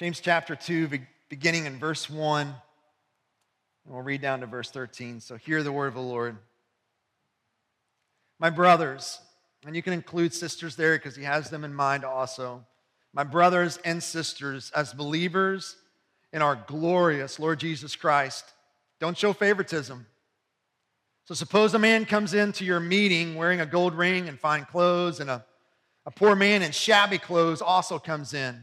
James chapter 2, beginning in verse 1, and we'll read down to verse 13. So hear the word of the Lord. My brothers, and you can include sisters there because he has them in mind also. My brothers and sisters, as believers in our glorious Lord Jesus Christ, don't show favoritism. So suppose a man comes into your meeting wearing a gold ring and fine clothes, and a, a poor man in shabby clothes also comes in.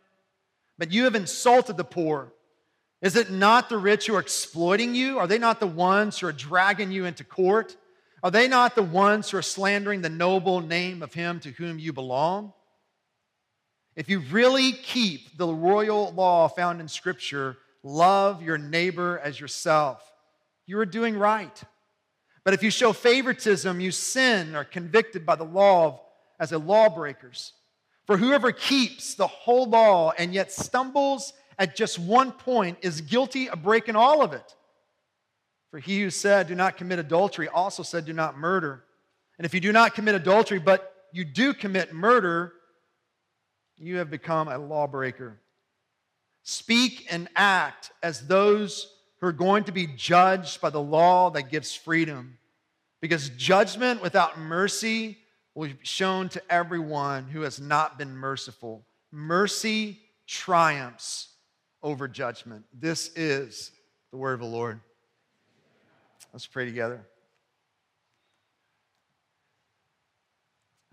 But you have insulted the poor. Is it not the rich who are exploiting you? Are they not the ones who are dragging you into court? Are they not the ones who are slandering the noble name of him to whom you belong? If you really keep the royal law found in Scripture, love your neighbor as yourself, you are doing right. But if you show favoritism, you sin or convicted by the law of, as a lawbreakers. For whoever keeps the whole law and yet stumbles at just one point is guilty of breaking all of it. For he who said, Do not commit adultery, also said, Do not murder. And if you do not commit adultery, but you do commit murder, you have become a lawbreaker. Speak and act as those who are going to be judged by the law that gives freedom. Because judgment without mercy will be shown to everyone who has not been merciful. Mercy triumphs over judgment. This is the word of the Lord. Let's pray together.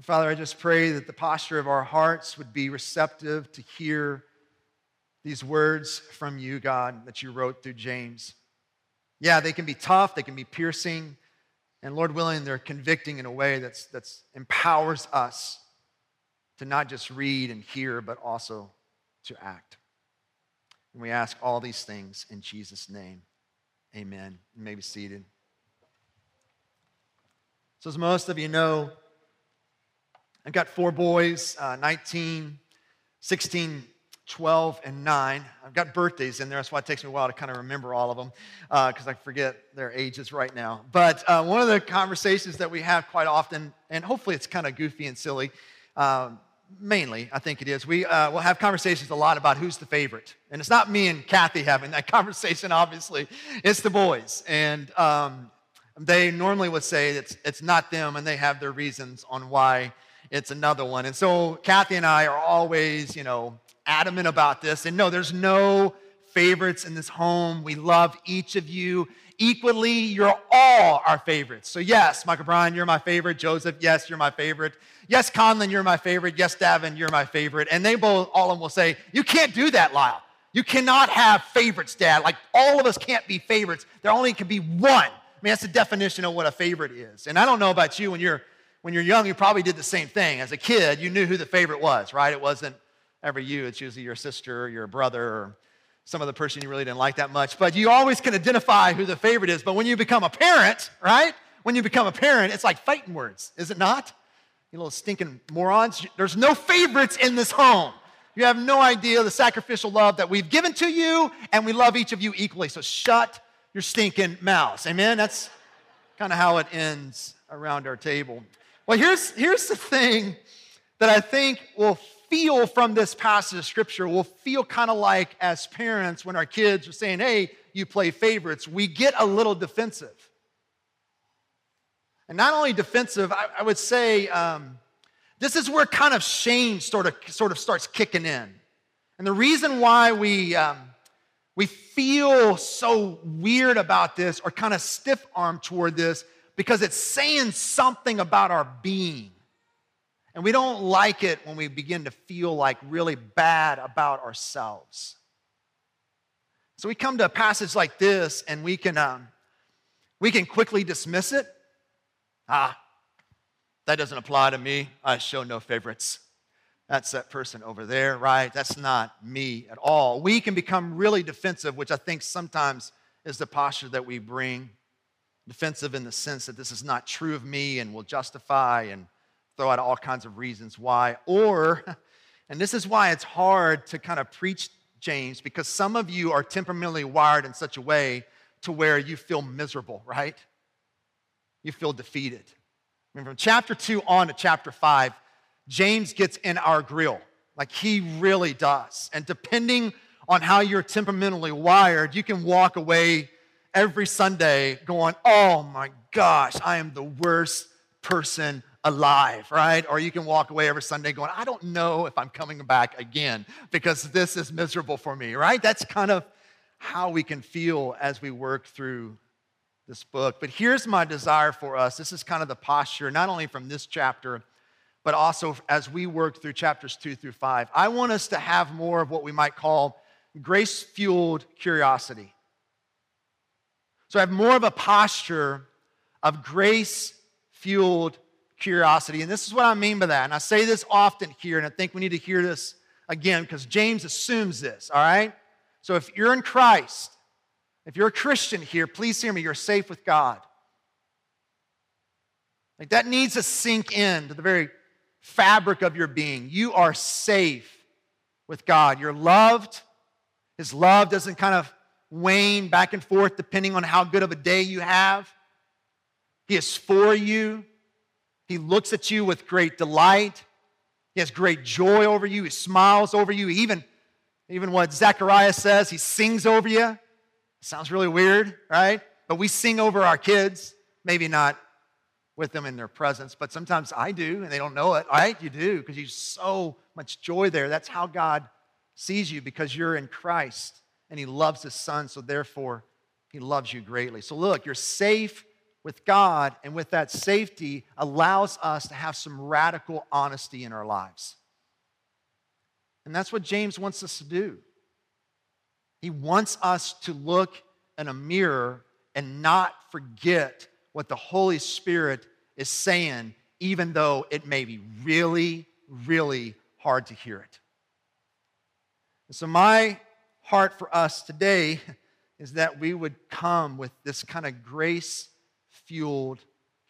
Father, I just pray that the posture of our hearts would be receptive to hear these words from you, God, that you wrote through James. Yeah, they can be tough, they can be piercing, and Lord willing, they're convicting in a way that's, that's empowers us to not just read and hear, but also to act. And we ask all these things in Jesus' name. Amen. You may be seated. So, as most of you know, I've got four boys uh, 19, 16, 12, and 9. I've got birthdays in there. That's why it takes me a while to kind of remember all of them because uh, I forget their ages right now. But uh, one of the conversations that we have quite often, and hopefully it's kind of goofy and silly, um, mainly, I think it is, we uh, will have conversations a lot about who's the favorite. And it's not me and Kathy having that conversation, obviously, it's the boys. And um, they normally would say it's, it's not them, and they have their reasons on why it's another one. And so Kathy and I are always, you know, adamant about this. And no, there's no favorites in this home. We love each of you equally. You're all our favorites. So, yes, Michael Bryan, you're my favorite. Joseph, yes, you're my favorite. Yes, Conlon, you're my favorite. Yes, Davin, you're my favorite. And they both, all of them will say, You can't do that, Lisle. You cannot have favorites, Dad. Like all of us can't be favorites. There only can be one. I mean, that's the definition of what a favorite is. And I don't know about you when you're when you're young, you probably did the same thing. As a kid, you knew who the favorite was, right? It wasn't ever you, it's usually your sister or your brother or some other person you really didn't like that much. But you always can identify who the favorite is. But when you become a parent, right? When you become a parent, it's like fighting words, is it not? You little stinking morons. There's no favorites in this home. You have no idea the sacrificial love that we've given to you, and we love each of you equally. So shut your stinking mouths. Amen? That's kind of how it ends around our table. Well, here's, here's the thing that I think will feel from this passage of scripture, will feel kind of like as parents when our kids are saying, hey, you play favorites, we get a little defensive. And not only defensive, I, I would say um, this is where kind of shame sort of, sort of starts kicking in. And the reason why we, um, we feel so weird about this or kind of stiff armed toward this because it's saying something about our being. And we don't like it when we begin to feel like really bad about ourselves. So we come to a passage like this and we can, um, we can quickly dismiss it. Ah, that doesn't apply to me. I show no favorites. that's that person over there, right? That's not me at all. We can become really defensive, which I think sometimes is the posture that we bring. Defensive in the sense that this is not true of me and will justify and throw out all kinds of reasons why. Or, and this is why it's hard to kind of preach James, because some of you are temperamentally wired in such a way to where you feel miserable, right? You feel defeated. I mean, from chapter two on to chapter five, James gets in our grill. Like he really does. And depending on how you're temperamentally wired, you can walk away every Sunday going, oh my gosh, I am the worst person alive, right? Or you can walk away every Sunday going, I don't know if I'm coming back again because this is miserable for me, right? That's kind of how we can feel as we work through this book. But here's my desire for us this is kind of the posture, not only from this chapter, but also as we work through chapters two through five. I want us to have more of what we might call grace fueled curiosity. So I have more of a posture of grace fueled curiosity. And this is what I mean by that. And I say this often here, and I think we need to hear this again because James assumes this, all right? So if you're in Christ, if you're a Christian here, please hear me, you're safe with God. Like that needs to sink in to the very fabric of your being. You are safe with God. You're loved. His love doesn't kind of wane back and forth depending on how good of a day you have. He is for you. He looks at you with great delight. He has great joy over you. He smiles over you. Even, even what Zechariah says, he sings over you. Sounds really weird, right? But we sing over our kids. Maybe not with them in their presence, but sometimes I do, and they don't know it, right? You do, because you so much joy there. That's how God sees you, because you're in Christ, and He loves His Son, so therefore He loves you greatly. So look, you're safe with God, and with that safety, allows us to have some radical honesty in our lives. And that's what James wants us to do. He wants us to look in a mirror and not forget what the Holy Spirit is saying, even though it may be really, really hard to hear it. And so, my heart for us today is that we would come with this kind of grace fueled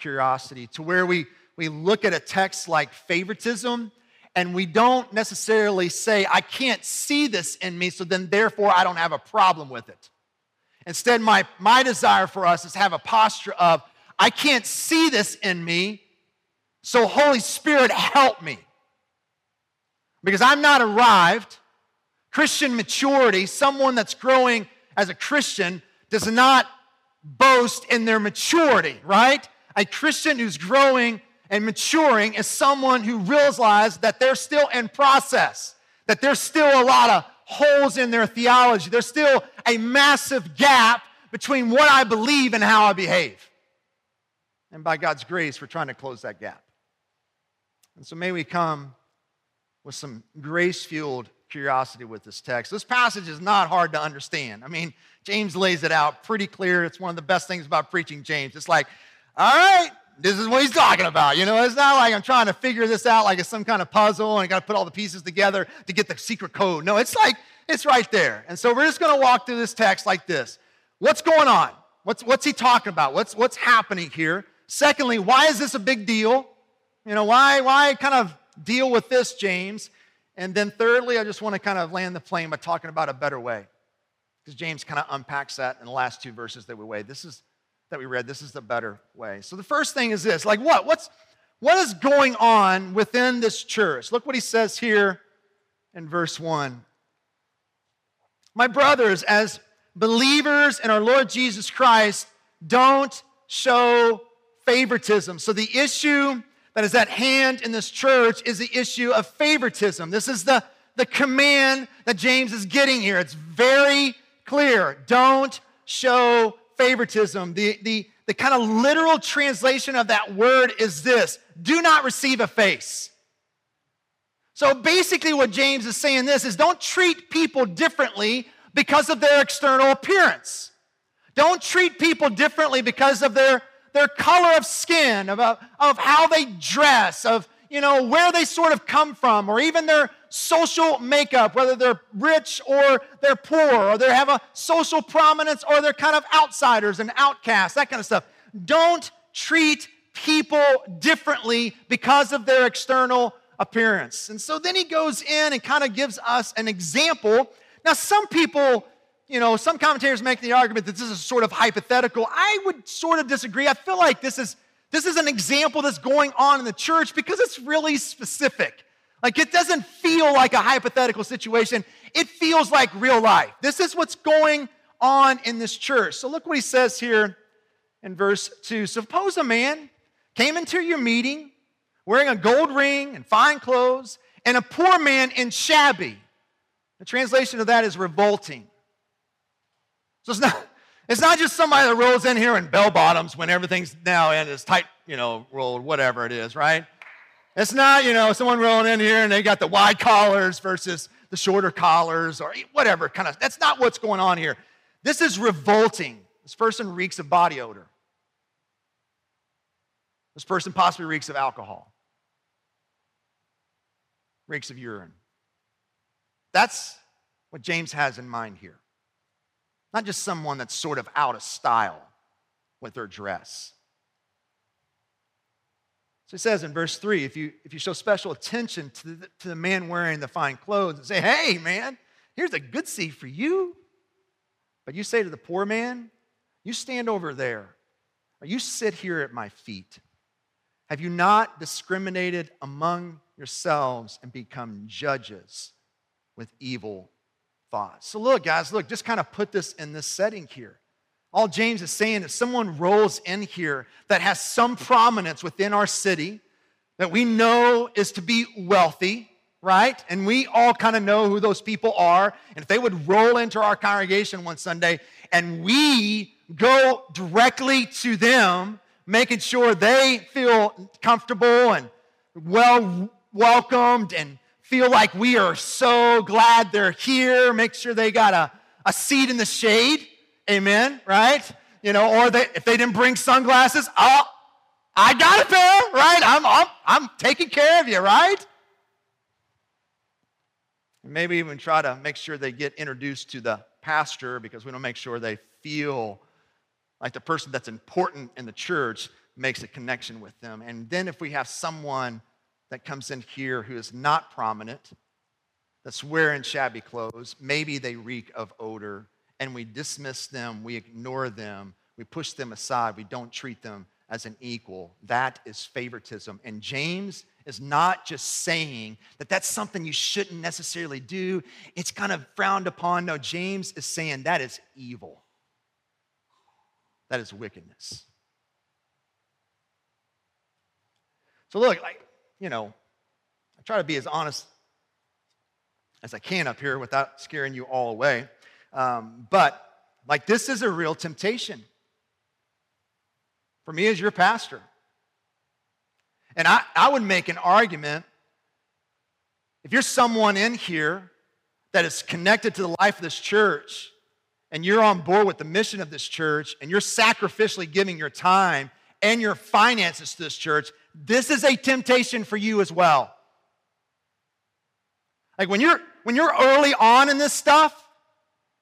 curiosity to where we, we look at a text like favoritism and we don't necessarily say, I can't see this in me, so then therefore I don't have a problem with it. Instead, my, my desire for us is have a posture of, I can't see this in me, so Holy Spirit, help me. Because I'm not arrived. Christian maturity, someone that's growing as a Christian, does not boast in their maturity, right? A Christian who's growing and maturing is someone who realizes that they're still in process, that there's still a lot of holes in their theology. There's still a massive gap between what I believe and how I behave. And by God's grace, we're trying to close that gap. And so may we come with some grace fueled curiosity with this text. This passage is not hard to understand. I mean, James lays it out pretty clear. It's one of the best things about preaching James. It's like, all right, this is what he's talking about. You know, it's not like I'm trying to figure this out like it's some kind of puzzle and I got to put all the pieces together to get the secret code. No, it's like, it's right there. And so we're just going to walk through this text like this. What's going on? What's, what's he talking about? What's, what's happening here? Secondly, why is this a big deal? You know, why, why kind of deal with this, James? And then thirdly, I just want to kind of land the plane by talking about a better way. Because James kind of unpacks that in the last two verses that we read. This is that we read. This is the better way. So the first thing is this: like what? What's what is going on within this church? Look what he says here in verse 1. My brothers, as believers in our Lord Jesus Christ, don't show favoritism. So the issue that is at hand in this church is the issue of favoritism. This is the, the command that James is getting here. It's very clear. Don't show favoritism. The, the, the kind of literal translation of that word is this do not receive a face. So basically, what James is saying this is don't treat people differently because of their external appearance. Don't treat people differently because of their their color of skin, of, of how they dress, of you know, where they sort of come from, or even their social makeup, whether they're rich or they're poor, or they have a social prominence, or they're kind of outsiders and outcasts, that kind of stuff. Don't treat people differently because of their external appearance. And so then he goes in and kind of gives us an example. Now, some people, you know, some commentators make the argument that this is sort of hypothetical. I would sort of disagree. I feel like this is this is an example that's going on in the church because it's really specific. Like it doesn't feel like a hypothetical situation, it feels like real life. This is what's going on in this church. So look what he says here in verse 2. Suppose a man came into your meeting wearing a gold ring and fine clothes, and a poor man in shabby. The translation of that is revolting. So it's not, it's not just somebody that rolls in here in bell bottoms when everything's now in this tight, you know, rolled, whatever it is, right? It's not, you know, someone rolling in here and they got the wide collars versus the shorter collars or whatever kind of. That's not what's going on here. This is revolting. This person reeks of body odor. This person possibly reeks of alcohol, reeks of urine. That's what James has in mind here. Not just someone that's sort of out of style with their dress. So he says in verse 3 if you, if you show special attention to the, to the man wearing the fine clothes and say, hey, man, here's a good seat for you. But you say to the poor man, you stand over there, or you sit here at my feet. Have you not discriminated among yourselves and become judges with evil thoughts. So, look, guys, look, just kind of put this in this setting here. All James is saying is someone rolls in here that has some prominence within our city that we know is to be wealthy, right? And we all kind of know who those people are. And if they would roll into our congregation one Sunday and we go directly to them, making sure they feel comfortable and well welcomed and feel like we are so glad they're here, make sure they got a, a seat in the shade. Amen, right? You know, or they, if they didn't bring sunglasses, oh, I got a pair, right? I'm, I'm, I'm taking care of you, right? Maybe even try to make sure they get introduced to the pastor because we to make sure they feel like the person that's important in the church makes a connection with them. And then if we have someone that comes in here who is not prominent, that's wearing shabby clothes. Maybe they reek of odor, and we dismiss them, we ignore them, we push them aside, we don't treat them as an equal. That is favoritism. And James is not just saying that that's something you shouldn't necessarily do, it's kind of frowned upon. No, James is saying that is evil, that is wickedness. So, look, like, you know, I try to be as honest as I can up here without scaring you all away. Um, but like this is a real temptation for me as your pastor. And I, I would make an argument if you're someone in here that is connected to the life of this church and you're on board with the mission of this church and you're sacrificially giving your time and your finances to this church, this is a temptation for you as well. Like when you're when you're early on in this stuff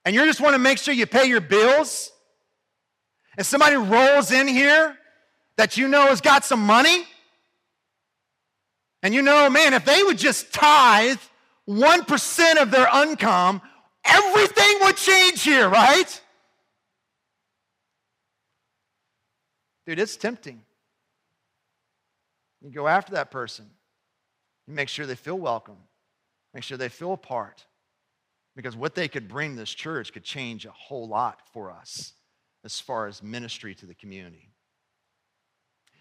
and you just want to make sure you pay your bills, and somebody rolls in here that you know has got some money, and you know, man, if they would just tithe 1% of their income, everything would change here, right? Dude, it's tempting. You go after that person. You make sure they feel welcome. Make sure they feel a part. Because what they could bring this church could change a whole lot for us as far as ministry to the community.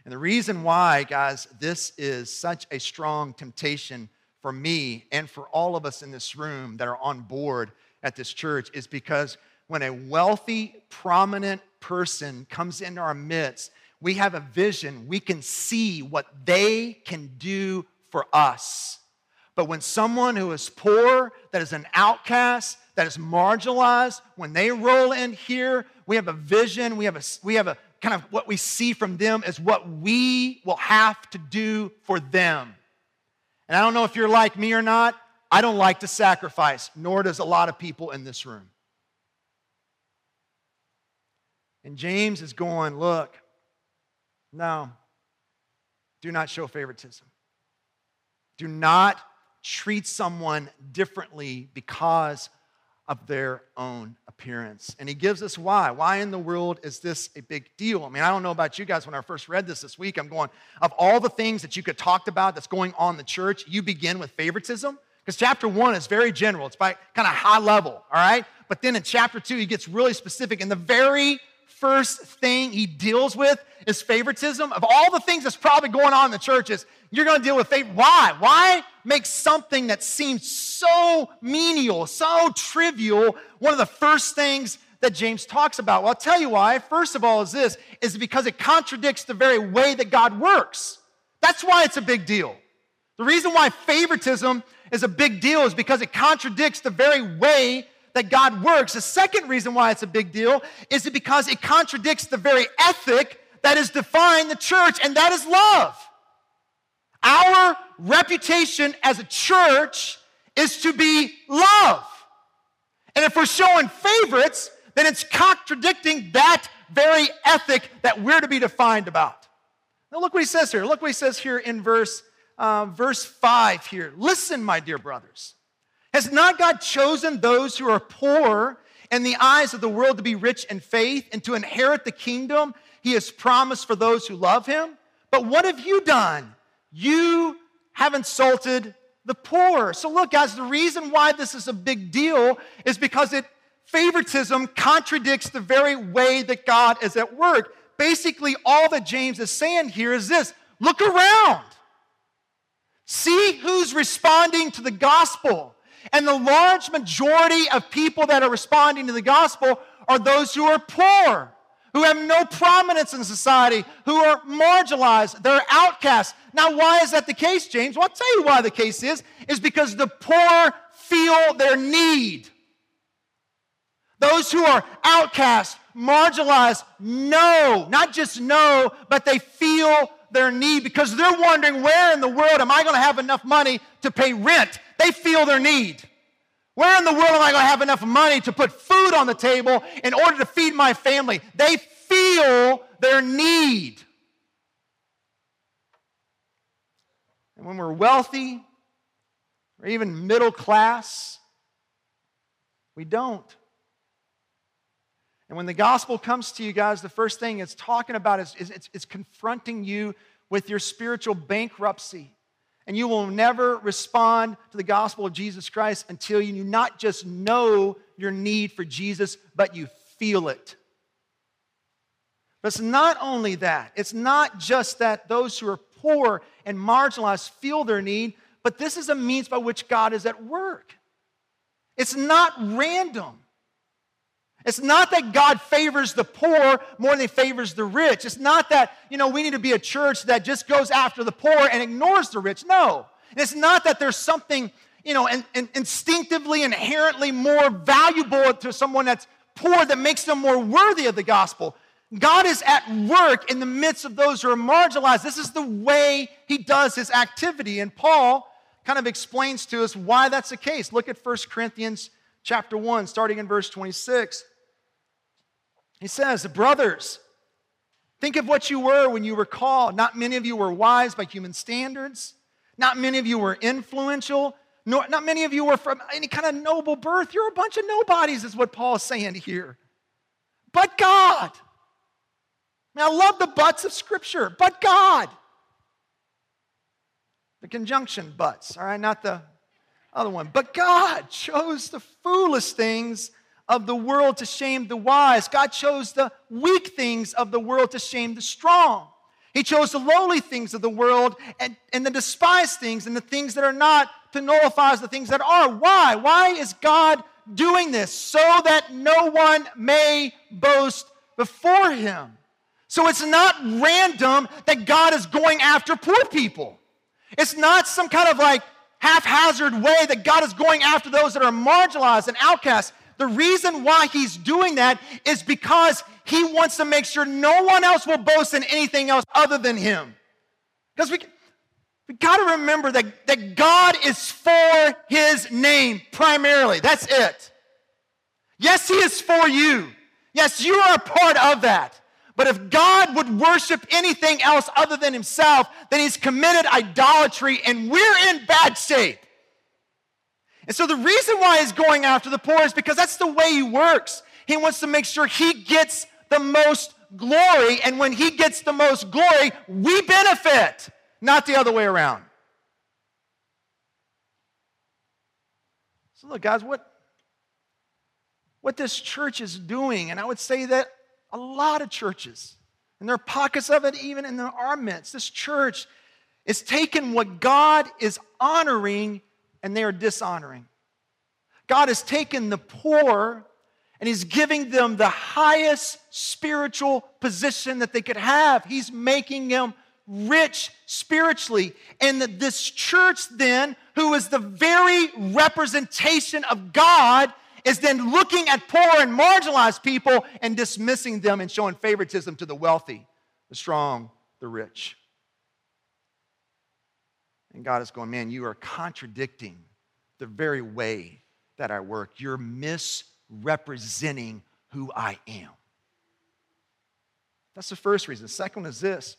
And the reason why, guys, this is such a strong temptation for me and for all of us in this room that are on board at this church is because when a wealthy, prominent person comes into our midst we have a vision, we can see what they can do for us. But when someone who is poor, that is an outcast, that is marginalized, when they roll in here, we have a vision, we have a, we have a kind of what we see from them is what we will have to do for them. And I don't know if you're like me or not, I don't like to sacrifice, nor does a lot of people in this room. And James is going, Look, no, do not show favoritism. Do not treat someone differently because of their own appearance. And he gives us why. Why in the world is this a big deal? I mean, I don't know about you guys. When I first read this this week, I'm going, of all the things that you could talk about that's going on in the church, you begin with favoritism. Because chapter one is very general, it's by kind of high level, all right? But then in chapter two, he gets really specific. And the very first thing he deals with is favoritism. Of all the things that's probably going on in the churches, you're going to deal with favor. Why? Why make something that seems so menial, so trivial, one of the first things that James talks about? Well, I'll tell you why. First of all, is this is because it contradicts the very way that God works. That's why it's a big deal. The reason why favoritism is a big deal is because it contradicts the very way that God works. The second reason why it's a big deal is because it contradicts the very ethic that has defined the church, and that is love. Our reputation as a church is to be love. And if we're showing favorites, then it's contradicting that very ethic that we're to be defined about. Now, look what he says here. Look what he says here in verse, uh, verse 5 here. Listen, my dear brothers. Has not God chosen those who are poor in the eyes of the world to be rich in faith and to inherit the kingdom he has promised for those who love him? But what have you done? You have insulted the poor. So, look, guys, the reason why this is a big deal is because it favoritism contradicts the very way that God is at work. Basically, all that James is saying here is this look around, see who's responding to the gospel. And the large majority of people that are responding to the gospel are those who are poor who have no prominence in society, who are marginalized, they're outcasts. Now, why is that the case, James? Well, I'll tell you why the case is, is because the poor feel their need. Those who are outcast, marginalized, know, not just know, but they feel their need because they're wondering where in the world am I going to have enough money to pay rent? They feel their need. Where in the world am I going to have enough money to put food on the table in order to feed my family? They feel their need. And when we're wealthy or even middle class, we don't. And when the gospel comes to you guys, the first thing it's talking about is, is it's, it's confronting you with your spiritual bankruptcy. And you will never respond to the gospel of Jesus Christ until you not just know your need for Jesus, but you feel it. But it's not only that, it's not just that those who are poor and marginalized feel their need, but this is a means by which God is at work. It's not random. It's not that God favors the poor more than he favors the rich. It's not that, you know, we need to be a church that just goes after the poor and ignores the rich. No. And it's not that there's something, you know, and, in, instinctively, inherently more valuable to someone that's poor that makes them more worthy of the gospel. God is at work in the midst of those who are marginalized. This is the way he does his activity. And Paul kind of explains to us why that's the case. Look at 1 Corinthians chapter 1, starting in verse 26. He says, Brothers, think of what you were when you were called. Not many of you were wise by human standards, not many of you were influential, nor, not many of you were from any kind of noble birth. You're a bunch of nobodies, is what Paul is saying here. But God. I, mean, I love the buts of Scripture, but God. The conjunction buts, all right, not the other one. But God chose the foolish things of the world to shame the wise. God chose the weak things of the world to shame the strong. He chose the lowly things of the world and, and the despised things and the things that are not to nullify the things that are. Why? Why is God doing this? So that no one may boast before him. So it's not random that God is going after poor people. It's not some kind of like haphazard way that God is going after those that are marginalized and outcasts. The reason why he's doing that is because he wants to make sure no one else will boast in anything else other than him. Because we, We got to remember that, that God is for his name primarily. That's it. Yes, he is for you. Yes, you are a part of that. But if God would worship anything else other than himself, then he's committed idolatry and we're in bad shape. And so the reason why he's going after the poor is because that's the way he works. He wants to make sure he gets the most glory, and when he gets the most glory, we benefit, not the other way around. So, look, guys, what, what this church is doing, and I would say that a lot of churches, and there are pockets of it even in our midst, this church is taking what God is honoring and they are dishonoring. God has taken the poor and He's giving them the highest spiritual position that they could have. He's making them rich spiritually. And this church, then, who is the very representation of God, is then looking at poor and marginalized people and dismissing them and showing favoritism to the wealthy, the strong, the rich. And God is going, man, you are contradicting the very way that I work. You're misrepresenting who I am. That's the first reason. Second one is this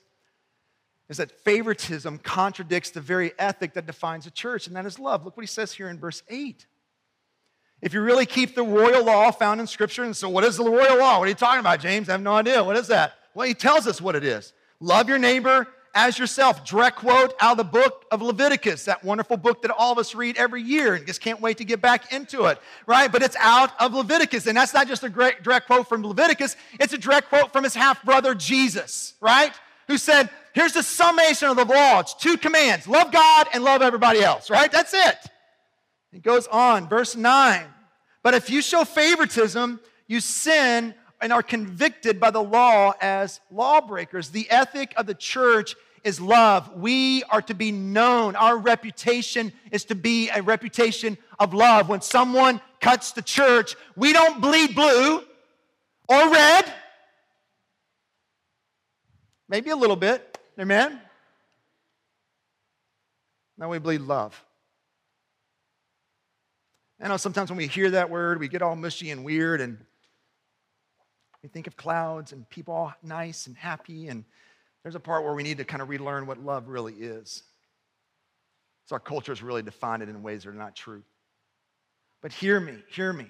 is that favoritism contradicts the very ethic that defines a church, and that is love. Look what he says here in verse 8. If you really keep the royal law found in Scripture, and so what is the royal law? What are you talking about, James? I have no idea. What is that? Well, he tells us what it is love your neighbor as yourself. Direct quote out of the book of Leviticus, that wonderful book that all of us read every year and just can't wait to get back into it, right? But it's out of Leviticus. And that's not just a great direct quote from Leviticus, it's a direct quote from his half brother Jesus, right? Who said, Here's the summation of the law it's two commands love God and love everybody else, right? That's it. It goes on, verse 9. But if you show favoritism, you sin and are convicted by the law as lawbreakers. The ethic of the church is love. We are to be known. Our reputation is to be a reputation of love. When someone cuts the church, we don't bleed blue or red. Maybe a little bit. Amen? Now we bleed love. I know sometimes when we hear that word, we get all mushy and weird and we think of clouds and people all nice and happy and there's a part where we need to kind of relearn what love really is. So our culture has really defined it in ways that are not true. But hear me, hear me.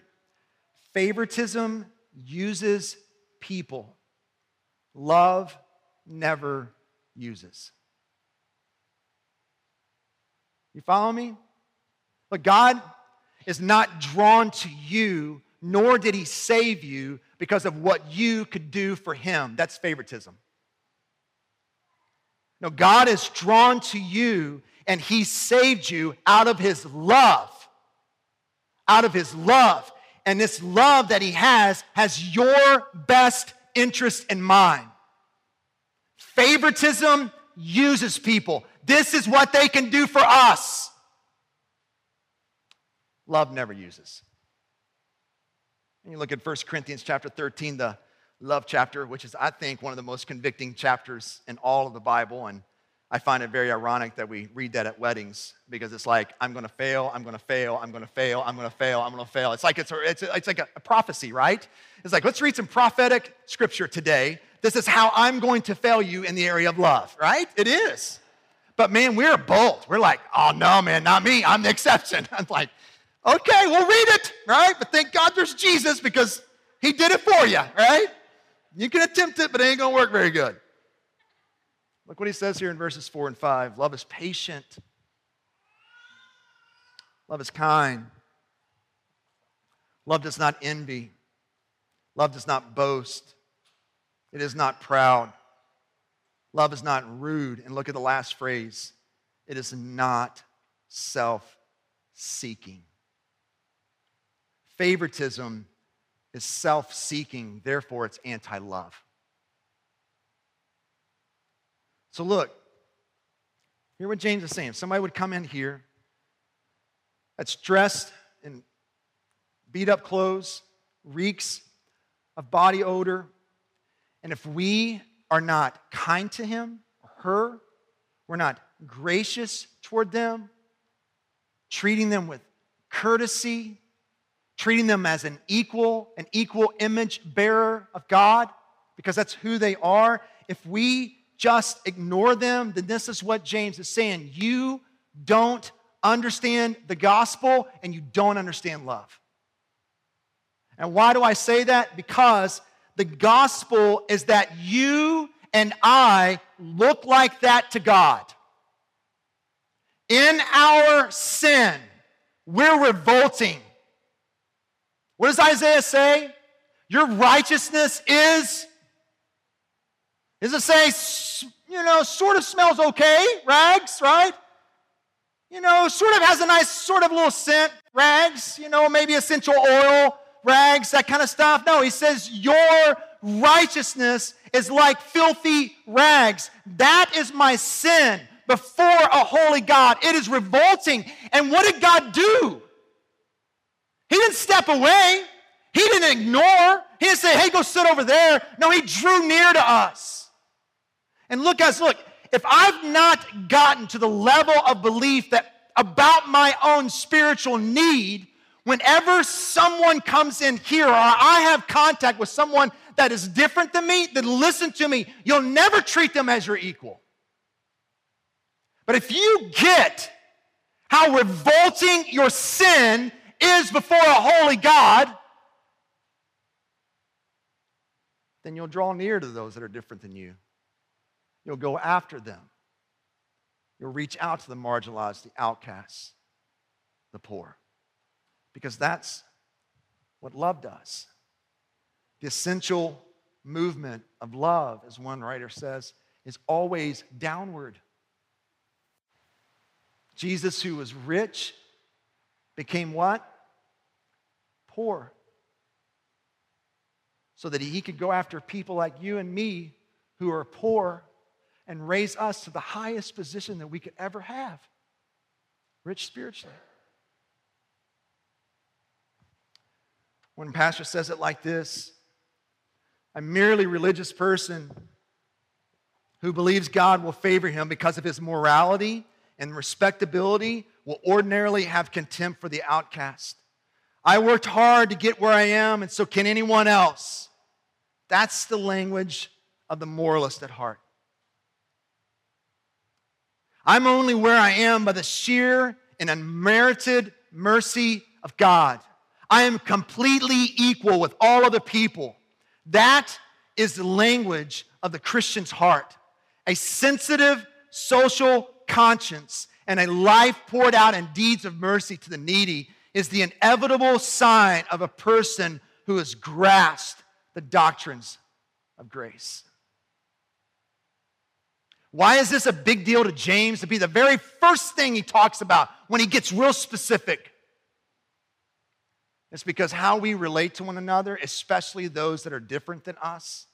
Favoritism uses people, love never uses. You follow me? But God is not drawn to you, nor did he save you because of what you could do for him. That's favoritism. No, God is drawn to you and He saved you out of His love. Out of His love. And this love that He has has your best interest in mind. Favoritism uses people. This is what they can do for us. Love never uses. And you look at 1 Corinthians chapter 13, the love chapter, which is, I think, one of the most convicting chapters in all of the Bible. And I find it very ironic that we read that at weddings because it's like, I'm going to fail, I'm going to fail, I'm going to fail, I'm going to fail, I'm going to fail. It's like, it's, it's, it's like a, a prophecy, right? It's like, let's read some prophetic scripture today. This is how I'm going to fail you in the area of love, right? It is. But man, we're bold. We're like, oh no, man, not me. I'm the exception. I'm like, okay, we'll read it, right? But thank God there's Jesus because he did it for you, right? You can attempt it, but it ain't going to work very good. Look what he says here in verses 4 and 5. Love is patient, love is kind, love does not envy, love does not boast, it is not proud, love is not rude. And look at the last phrase it is not self seeking. Favoritism is self seeking, therefore, it's anti love. So, look, hear what James is saying. Somebody would come in here that's dressed in beat up clothes, reeks of body odor, and if we are not kind to him or her, we're not gracious toward them, treating them with courtesy, treating them as an equal, an equal image bearer of God, because that's who they are, if we just ignore them, then this is what James is saying. You don't understand the gospel and you don't understand love. And why do I say that? Because the gospel is that you and I look like that to God. In our sin, we're revolting. What does Isaiah say? Your righteousness is, does it say, you know, sort of smells okay, rags, right? You know, sort of has a nice, sort of little scent, rags, you know, maybe essential oil, rags, that kind of stuff. No, he says, Your righteousness is like filthy rags. That is my sin before a holy God. It is revolting. And what did God do? He didn't step away. He didn't ignore. He didn't say, hey, go sit over there. No, he drew near to us. And look, guys, look, if I've not gotten to the level of belief that about my own spiritual need, whenever someone comes in here or I have contact with someone that is different than me, then listen to me. You'll never treat them as your equal. But if you get how revolting your sin is before a holy God, then you'll draw near to those that are different than you. You'll go after them. You'll reach out to the marginalized, the outcasts, the poor. Because that's what love does. The essential movement of love, as one writer says, is always downward. Jesus, who was rich, became what? Poor. So that he could go after people like you and me who are poor and raise us to the highest position that we could ever have rich spiritually. When pastor says it like this, a merely religious person who believes God will favor him because of his morality and respectability will ordinarily have contempt for the outcast. I worked hard to get where I am, and so can anyone else. That's the language of the moralist at heart. I'm only where I am by the sheer and unmerited mercy of God. I am completely equal with all other people. That is the language of the Christian's heart. A sensitive social conscience and a life poured out in deeds of mercy to the needy is the inevitable sign of a person who has grasped the doctrines of grace. Why is this a big deal to James to be the very first thing he talks about when he gets real specific? It's because how we relate to one another, especially those that are different than us,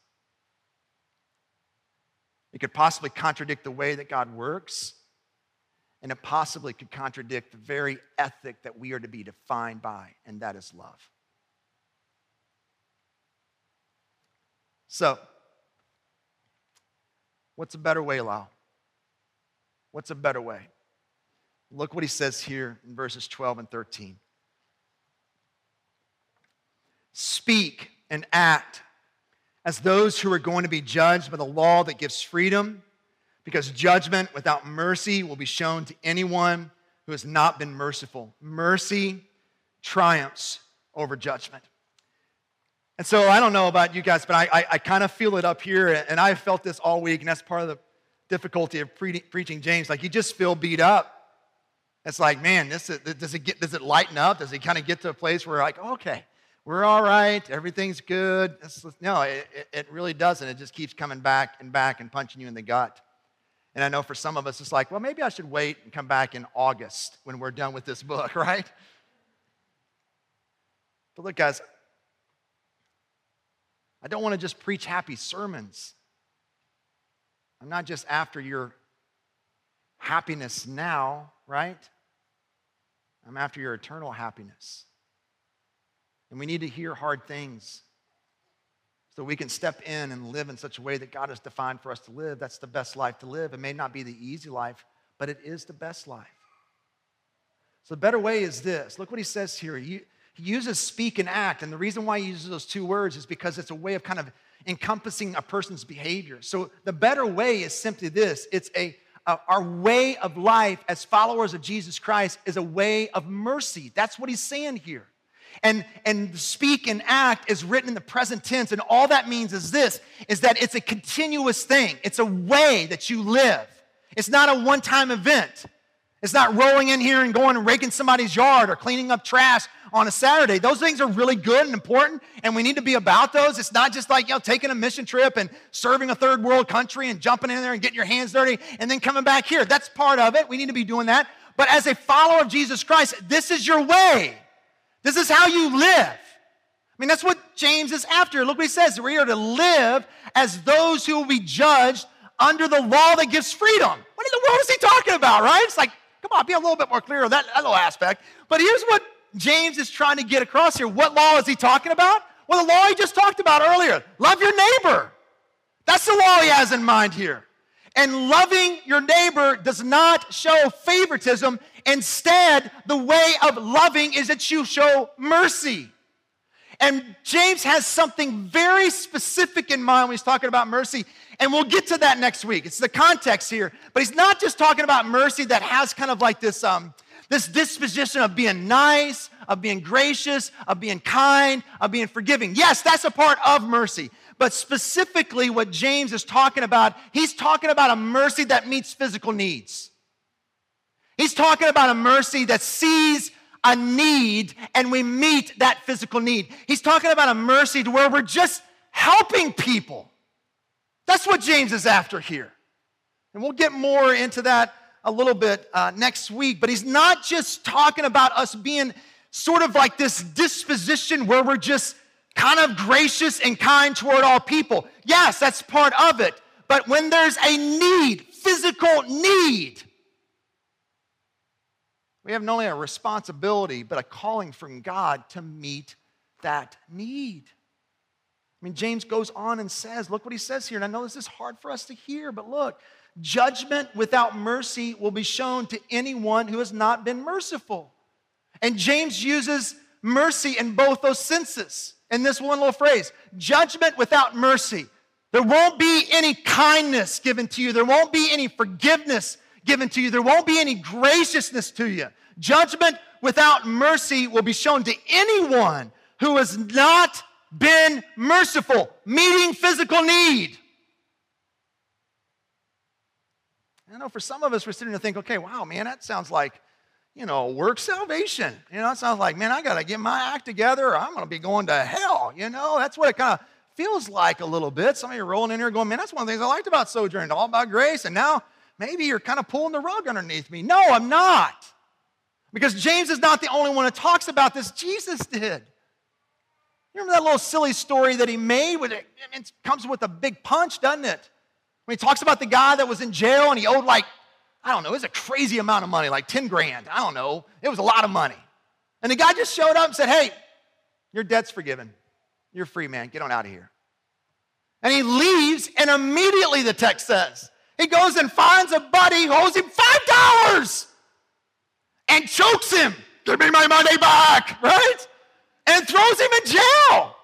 it could possibly contradict the way that God works and it possibly could contradict the very ethic that we are to be defined by, and that is love. So, what's a better way, Lau? What's a better way? Look what he says here in verses 12 and 13. Speak and act as those who are going to be judged by the law that gives freedom because judgment without mercy will be shown to anyone who has not been merciful. Mercy triumphs over judgment. And so I don't know about you guys, but I, I, I kind of feel it up here, and I've felt this all week, and that's part of the difficulty of pre- preaching James. Like you just feel beat up. It's like, man, this is, does it get does it lighten up? Does it kind of get to a place where like, okay, we're all right, everything's good? no, it, it really doesn't. It just keeps coming back and back and punching you in the gut. And I know for some of us, it's like, well, maybe I should wait and come back in August when we're done with this book, right? But look, guys, I don't want to just preach happy sermons. I'm not just after your happiness now, right? I'm after your eternal happiness. And we need to hear hard things so we can step in and live in such a way that God has defined for us to live. That's the best life to live. It may not be the easy life, but it is the best life. So the better way is this. Look what he says here. He, uses speak and act. And the reason why he uses those two words is because it's a way of kind of encompassing a person's behavior. So the better way is simply this it's a, a, our way of life as followers of Jesus Christ is a way of mercy. That's what he's saying here. And, and speak and act is written in the present tense. And all that means is this is that it's a continuous thing. It's a way that you live. It's not a one-time event. It's not rolling in here and going and raking somebody's yard or cleaning up trash on a Saturday. Those things are really good and important, and we need to be about those. It's not just like, you know, taking a mission trip and serving a third world country and jumping in there and getting your hands dirty and then coming back here. That's part of it. We need to be doing that. But as a follower of Jesus Christ, this is your way. This is how you live. I mean, that's what James is after. Look what he says. We are to live as those who will be judged under the law that gives freedom. What in the world is he talking about, right? It's like, come on, be a little bit more clear on that, that little aspect. But here's what James is trying to get across here. What law is he talking about? Well, the law he just talked about earlier love your neighbor. That's the law he has in mind here. And loving your neighbor does not show favoritism. Instead, the way of loving is that you show mercy. And James has something very specific in mind when he's talking about mercy. And we'll get to that next week. It's the context here. But he's not just talking about mercy that has kind of like this, um, this disposition of being nice, of being gracious, of being kind, of being forgiving. Yes, that's a part of mercy. But specifically, what James is talking about, he's talking about a mercy that meets physical needs. He's talking about a mercy that sees a need and we meet that physical need. He's talking about a mercy to where we're just helping people. That's what James is after here. And we'll get more into that a little bit uh, next week. But he's not just talking about us being sort of like this disposition where we're just kind of gracious and kind toward all people. Yes, that's part of it. But when there's a need, physical need, we have not only a responsibility, but a calling from God to meet that need. I mean, James goes on and says, look what he says here. And I know this is hard for us to hear, but look, judgment without mercy will be shown to anyone who has not been merciful. And James uses mercy in both those senses in this one little phrase judgment without mercy. There won't be any kindness given to you, there won't be any forgiveness given to you, there won't be any graciousness to you. Judgment without mercy will be shown to anyone who has not been merciful, meeting physical need. I know for some of us, we're sitting to think, okay, wow, man, that sounds like you know, work salvation. You know, it sounds like, man, I got to get my act together or I'm going to be going to hell. You know, that's what it kind of feels like a little bit. Some of you are rolling in here going, man, that's one of the things I liked about Sojourn, all about grace. And now maybe you're kind of pulling the rug underneath me. No, I'm not. Because James is not the only one that talks about this. Jesus did. You remember that little silly story that he made? With it, it comes with a big punch, doesn't it? When he talks about the guy that was in jail and he owed like I don't know, it was a crazy amount of money, like 10 grand. I don't know. It was a lot of money. And the guy just showed up and said, Hey, your debt's forgiven. You're free, man. Get on out of here. And he leaves, and immediately the text says, he goes and finds a buddy who owes him $5 and chokes him. Give me my money back, right? And throws him in jail.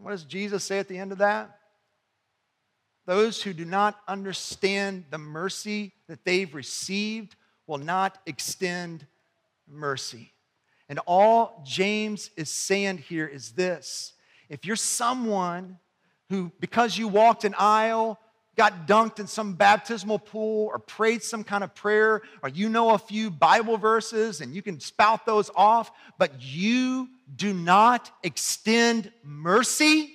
What does Jesus say at the end of that? Those who do not understand the mercy that they've received will not extend mercy. And all James is saying here is this if you're someone who, because you walked an aisle, got dunked in some baptismal pool, or prayed some kind of prayer, or you know a few Bible verses and you can spout those off, but you do not extend mercy,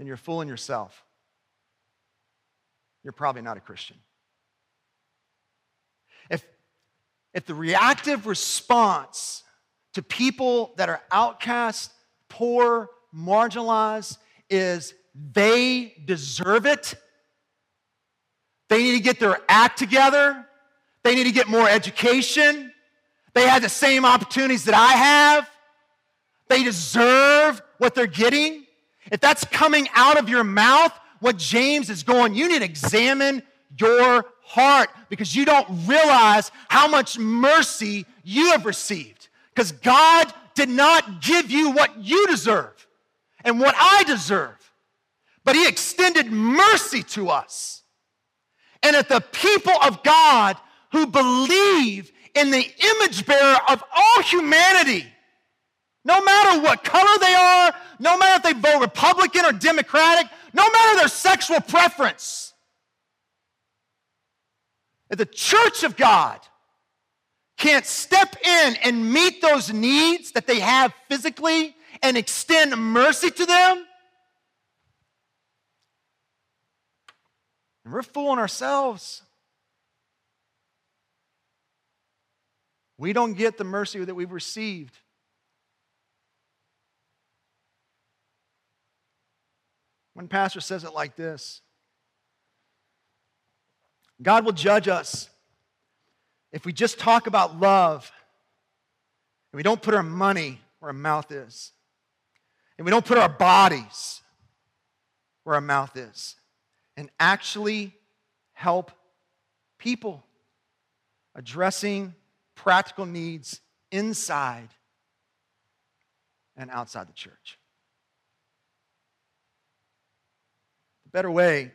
then you're fooling yourself. You're probably not a Christian. If, if the reactive response to people that are outcast, poor, marginalized is they deserve it, they need to get their act together, they need to get more education, They had the same opportunities that I have. They deserve what they're getting. If that's coming out of your mouth, what James is going, you need to examine your heart because you don't realize how much mercy you have received. Because God did not give you what you deserve and what I deserve, but He extended mercy to us. And if the people of God who believe in the image bearer of all humanity, no matter what color they are, no matter if they vote Republican or Democratic, no matter their sexual preference, if the church of God can't step in and meet those needs that they have physically and extend mercy to them, and we're fooling ourselves. We don't get the mercy that we've received. One pastor says it like this God will judge us if we just talk about love and we don't put our money where our mouth is, and we don't put our bodies where our mouth is, and actually help people addressing practical needs inside and outside the church. The better way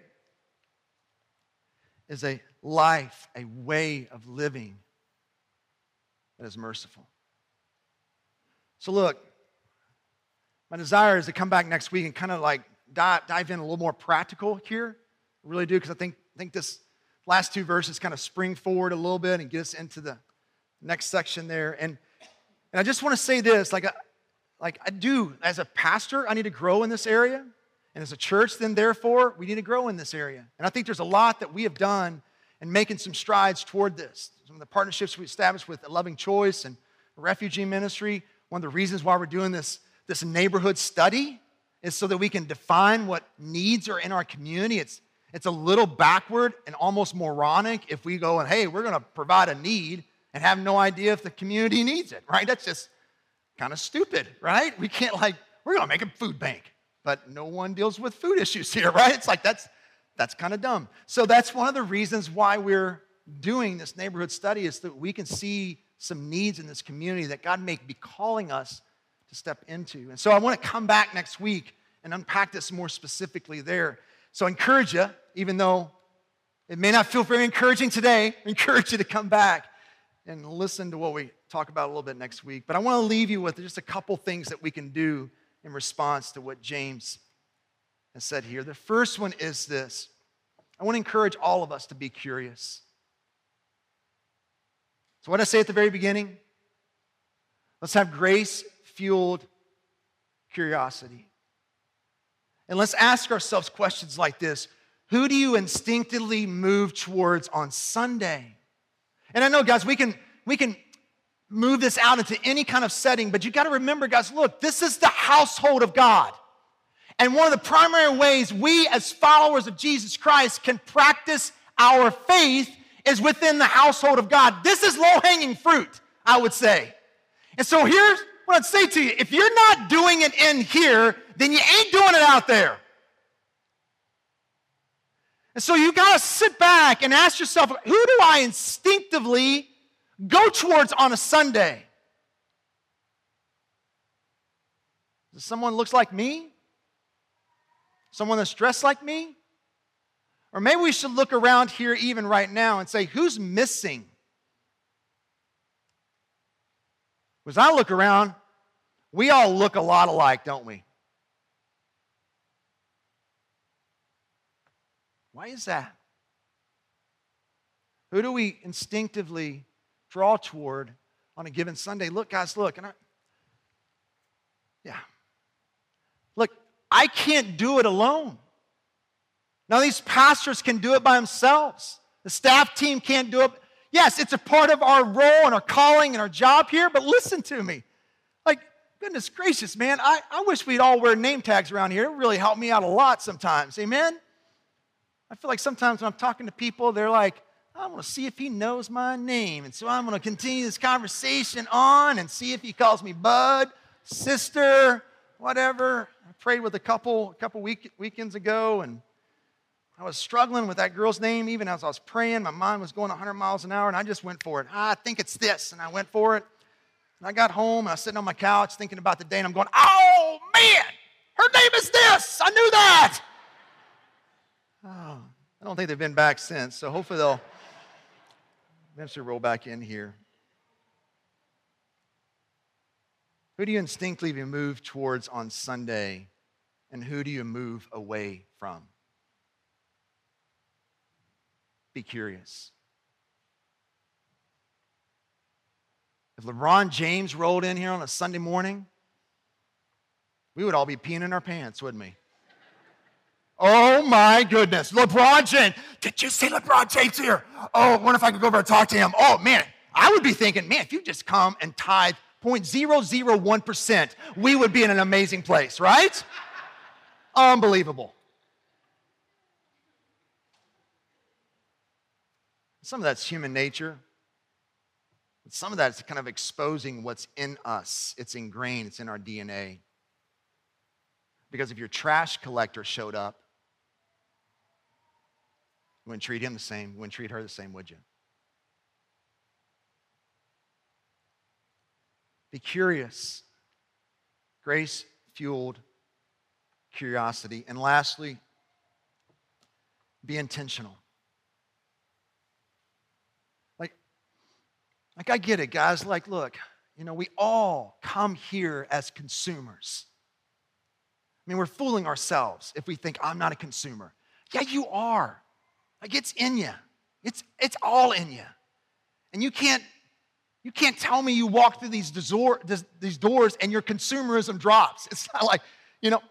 is a life, a way of living that is merciful. So, look, my desire is to come back next week and kind of like dive, dive in a little more practical here. I really do, because I think, think this last two verses kind of spring forward a little bit and get us into the next section there. And, and I just want to say this like, I, like I do, as a pastor, I need to grow in this area. And as a church, then therefore, we need to grow in this area. And I think there's a lot that we have done in making some strides toward this. Some of the partnerships we established with a Loving Choice and Refugee Ministry, one of the reasons why we're doing this, this neighborhood study is so that we can define what needs are in our community. It's, it's a little backward and almost moronic if we go and, hey, we're going to provide a need and have no idea if the community needs it, right? That's just kind of stupid, right? We can't, like, we're going to make a food bank but no one deals with food issues here, right? It's like that's that's kind of dumb. So that's one of the reasons why we're doing this neighborhood study is that we can see some needs in this community that God may be calling us to step into. And so I want to come back next week and unpack this more specifically there. So I encourage you, even though it may not feel very encouraging today, I encourage you to come back and listen to what we talk about a little bit next week. But I want to leave you with just a couple things that we can do in response to what James has said here. The first one is this I want to encourage all of us to be curious. So, what I say at the very beginning? Let's have grace fueled curiosity. And let's ask ourselves questions like this Who do you instinctively move towards on Sunday? And I know, guys, we can, we can move this out into any kind of setting, but you got to remember, guys, look, this is the household of God. And one of the primary ways we, as followers of Jesus Christ, can practice our faith is within the household of God. This is low hanging fruit, I would say. And so here's what I'd say to you if you're not doing it in here, then you ain't doing it out there. And so you got to sit back and ask yourself who do I instinctively go towards on a Sunday? Someone looks like me? Someone that's dressed like me? Or maybe we should look around here even right now and say, who's missing? As I look around, we all look a lot alike, don't we? Why is that? Who do we instinctively draw toward on a given Sunday. Look, guys, look, and I, yeah. Look, I can't do it alone. Now, these pastors can do it by themselves. The staff team can't do it. Yes, it's a part of our role and our calling and our job here, but listen to me. Like, goodness gracious, man, I, I wish we'd all wear name tags around here. It really helped me out a lot sometimes. Amen? I feel like sometimes when I'm talking to people, they're like, I want to see if he knows my name. And so I'm going to continue this conversation on and see if he calls me bud, sister, whatever. I prayed with a couple a couple week, weekends ago and I was struggling with that girl's name even as I was praying. My mind was going 100 miles an hour, and I just went for it. I think it's this, and I went for it. And I got home, and I was sitting on my couch thinking about the day, and I'm going, oh, man, her name is this. I knew that. Oh, I don't think they've been back since, so hopefully they'll eventually roll back in here. Who do you instinctively move towards on Sunday, and who do you move away from? Be curious. If LeBron James rolled in here on a Sunday morning, we would all be peeing in our pants, wouldn't we? Oh my goodness. LeBron James. Did you see LeBron James here? Oh, I wonder if I could go over and talk to him. Oh man, I would be thinking, man, if you just come and tithe 0.001%, we would be in an amazing place, right? Unbelievable. Some of that's human nature. Some of that is kind of exposing what's in us. It's ingrained, it's in our DNA. Because if your trash collector showed up, you wouldn't treat him the same, you wouldn't treat her the same, would you? Be curious. Grace fueled curiosity. And lastly, be intentional. Like, like I get it, guys. Like, look, you know, we all come here as consumers. I mean, we're fooling ourselves if we think I'm not a consumer. Yeah, you are. Like, it's in you. It's, it's all in you. And you can't, you can't tell me you walk through these, door, these doors and your consumerism drops. It's not like, you know,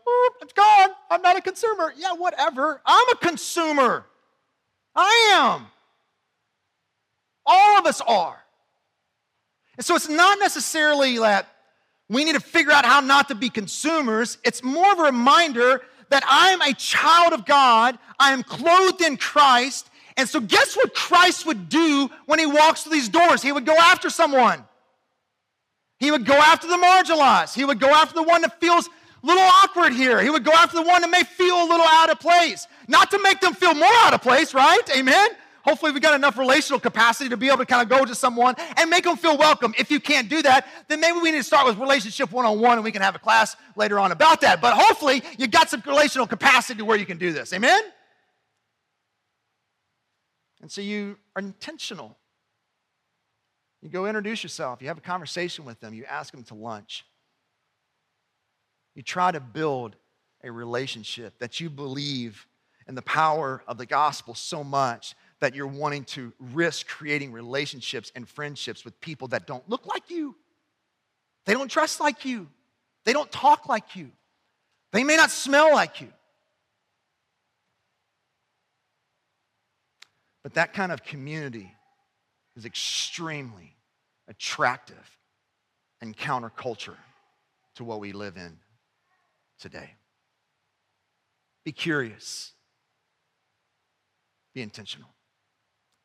it's gone. I'm not a consumer. Yeah, whatever. I'm a consumer. I am. All of us are. And so it's not necessarily that we need to figure out how not to be consumers. It's more of a reminder that I'm a child of God, I am clothed in Christ. And so, guess what Christ would do when he walks through these doors? He would go after someone. He would go after the marginalized. He would go after the one that feels a little awkward here. He would go after the one that may feel a little out of place. Not to make them feel more out of place, right? Amen? Hopefully, we've got enough relational capacity to be able to kind of go to someone and make them feel welcome. If you can't do that, then maybe we need to start with relationship one on one and we can have a class later on about that. But hopefully, you got some relational capacity where you can do this. Amen? And so you are intentional. You go introduce yourself, you have a conversation with them, you ask them to lunch. You try to build a relationship that you believe in the power of the gospel so much that you're wanting to risk creating relationships and friendships with people that don't look like you. They don't dress like you. They don't talk like you. They may not smell like you. But that kind of community is extremely attractive and counterculture to what we live in today. Be curious, be intentional.